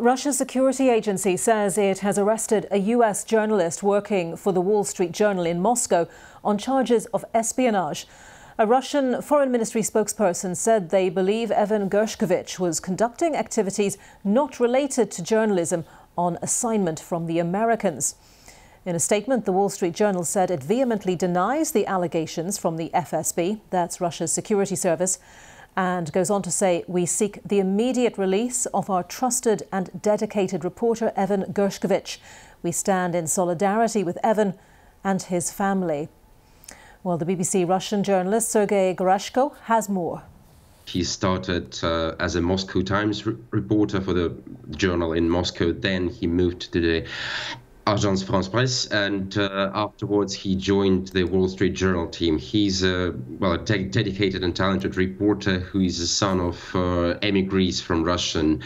Russia's security agency says it has arrested a U.S. journalist working for the Wall Street Journal in Moscow on charges of espionage. A Russian Foreign Ministry spokesperson said they believe Evan Gershkovich was conducting activities not related to journalism on assignment from the Americans. In a statement, the Wall Street Journal said it vehemently denies the allegations from the FSB, that's Russia's security service, and goes on to say, We seek the immediate release of our trusted and dedicated reporter, Evan Gershkovich. We stand in solidarity with Evan and his family. Well, the BBC Russian journalist Sergei Goryashko has more. He started uh, as a Moscow Times re reporter for the journal in Moscow. Then he moved to the Agence France Presse, and uh, afterwards he joined the Wall Street Journal team. He's a well a de dedicated and talented reporter who is a son of uh, emigres from Russia.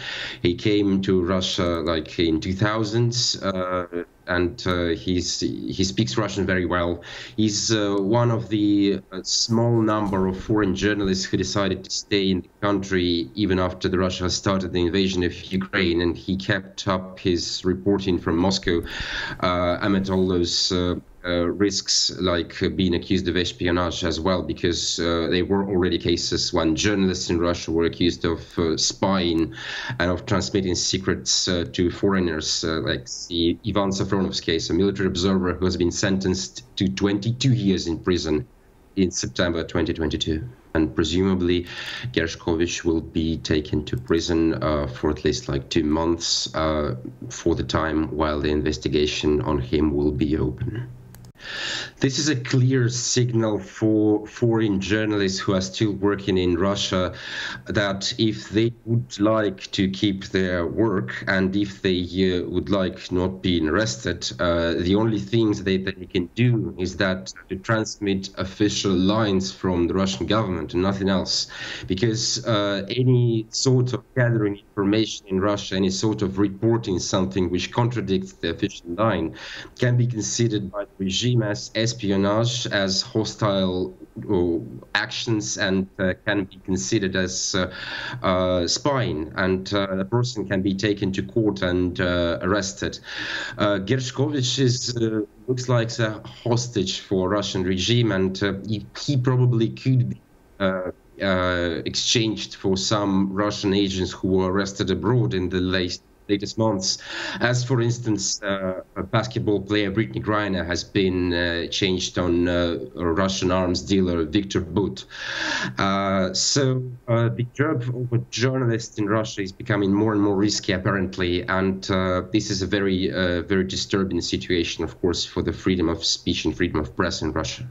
He came to Russia like in 2000s. Uh, and uh, he's he speaks Russian very well. He's uh, one of the uh, small number of foreign journalists who decided to stay in the country even after the Russia started the invasion of Ukraine, and he kept up his reporting from Moscow uh, amid all those uh, risks like uh, being accused of espionage as well, because uh, there were already cases when journalists in Russia were accused of uh, spying and of transmitting secrets uh, to foreigners, uh, like the Ivan Safronov's case, a military observer who has been sentenced to 22 years in prison in September 2022. And presumably, Gershkovich will be taken to prison uh, for at least like two months uh, for the time while the investigation on him will be open. This is a clear signal for foreign journalists who are still working in Russia that if they would like to keep their work and if they uh, would like not being arrested, uh, the only things they, that they can do is that to transmit official lines from the Russian government and nothing else. Because uh, any sort of gathering information in Russia, any sort of reporting something which contradicts the official line can be considered by the regime regime as espionage, as hostile uh, actions, and uh, can be considered as uh, uh spying, and uh, the person can be taken to court and uh, arrested. Gershkovich is looks like a hostage for Russian regime, and he, he, probably could be. Uh, exchanged for some Russian agents who were arrested abroad in the late latest months. As for instance, uh, basketball player Brittney Griner has been uh, changed on uh, Russian arms dealer Viktor Bout. Uh, so uh, the job of a journalist in Russia is becoming more and more risky, apparently, and uh, this is a very, very disturbing situation, of course, for the freedom of speech and freedom of press in Russia.